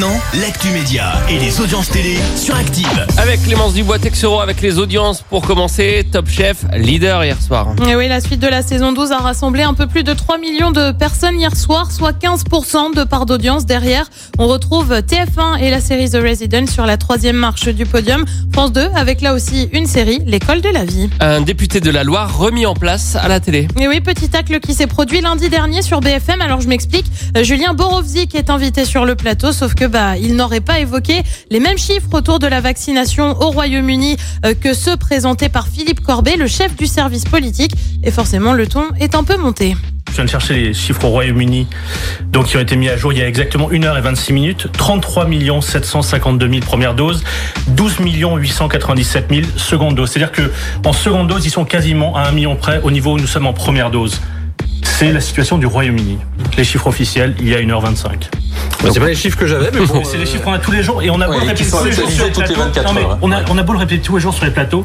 Maintenant, l'actu média et les audiences télé sur Active. Avec Clémence Dubois Texero, avec les audiences pour commencer, Top Chef, leader hier soir. Et oui, la suite de la saison 12 a rassemblé un peu plus de 3 millions de personnes hier soir, soit 15% de part d'audience. Derrière, on retrouve TF1 et la série The Resident sur la troisième marche du podium. France 2 avec là aussi une série, L'école de la vie. Un député de la Loire remis en place à la télé. Et oui, petit tacle qui s'est produit lundi dernier sur BFM. Alors je m'explique, Euh, Julien Borowski est invité sur le plateau, sauf que bah il n'aurait pas évoqué les mêmes chiffres autour de la vaccination au Royaume-Uni euh, que ceux présentés par Philippe Corbet, le chef du service politique. Et forcément, le ton est un peu monté. Je viens de chercher les chiffres au Royaume-Uni, donc qui ont été mis à jour il y a exactement 1 heure et 26 minutes. 33 752 000 premières doses, 12 897 000 secondes doses. C'est-à-dire que en seconde dose, ils sont quasiment à 1 million près au niveau où nous sommes en première dose. C'est la situation du Royaume-Uni. Les chiffres officiels, il y a 1h25. Bah, c'est pas les chiffres que j'avais, mais bon. C'est les chiffres qu'on a tous les jours et on a beau Ouais, le répéter tous les jours sur les plateaux. 24 Non, mais heures, on a, on a beau le répéter tous les jours sur les plateaux.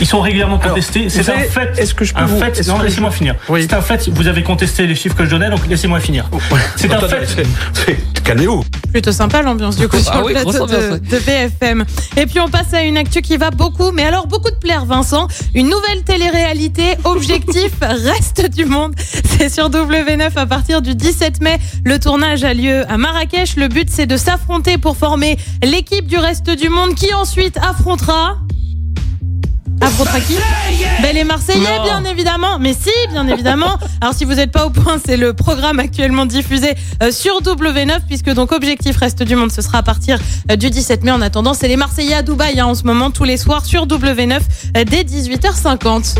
Ils sont régulièrement contestés. C'est un fait. est-ce que je peux un vous- fait. Non, laissez-moi finir. Oui. C'est un fait. Vous avez contesté les chiffres que je donnais, donc laissez-moi finir. C'est un fait. c'est- Calmez-vous. Plutôt sympa l'ambiance du coup Ah sur oui, le plateau de, de BFM. Et puis on passe à une actu qui va beaucoup, mais alors beaucoup de plaire Vincent. Une nouvelle télé-réalité, Objectif Reste du Monde. C'est sur W9 à partir du 17 mai. Le tournage a lieu à Marrakech. Le but c'est de s'affronter pour former l'équipe du Reste du Monde qui ensuite affrontera... Qui ben, Les Marseillais, Non. bien évidemment. Mais si, bien évidemment. Alors, si vous n'êtes pas au point, c'est le programme actuellement diffusé euh, sur W9, puisque donc Objectif Reste du Monde, ce sera à partir euh, du 17 mai. En attendant, c'est les Marseillais à Dubaï hein, en ce moment, tous les soirs sur W9 euh, dès 18h50.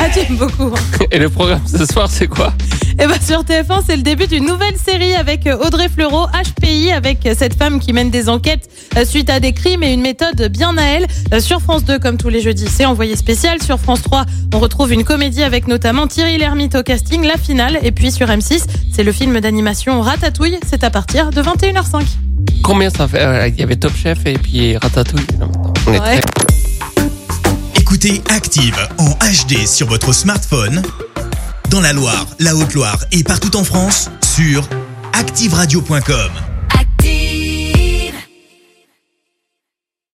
Ah, tu aimes beaucoup. hein. Et le programme ce soir, c'est quoi? Et ben sur TF1, c'est le début d'une nouvelle série avec Audrey Fleurot, HPI, avec cette femme qui mène des enquêtes euh, suite à des crimes et une méthode bien à elle. Euh, Sur France 2, comme tous les jeudis, c'est envoyé spécial. Sur France 3, on retrouve une comédie avec notamment Thierry Lhermitte au casting, la finale. Et puis sur M6, c'est le film d'animation Ratatouille. C'est à partir de 21h05. Combien ça fait Euh, Il y avait Top Chef et puis Ratatouille. On est Ouais. très- Écoutez Active en HD sur votre smartphone, dans la Loire, la Haute-Loire et partout en France, sur activeradio.com.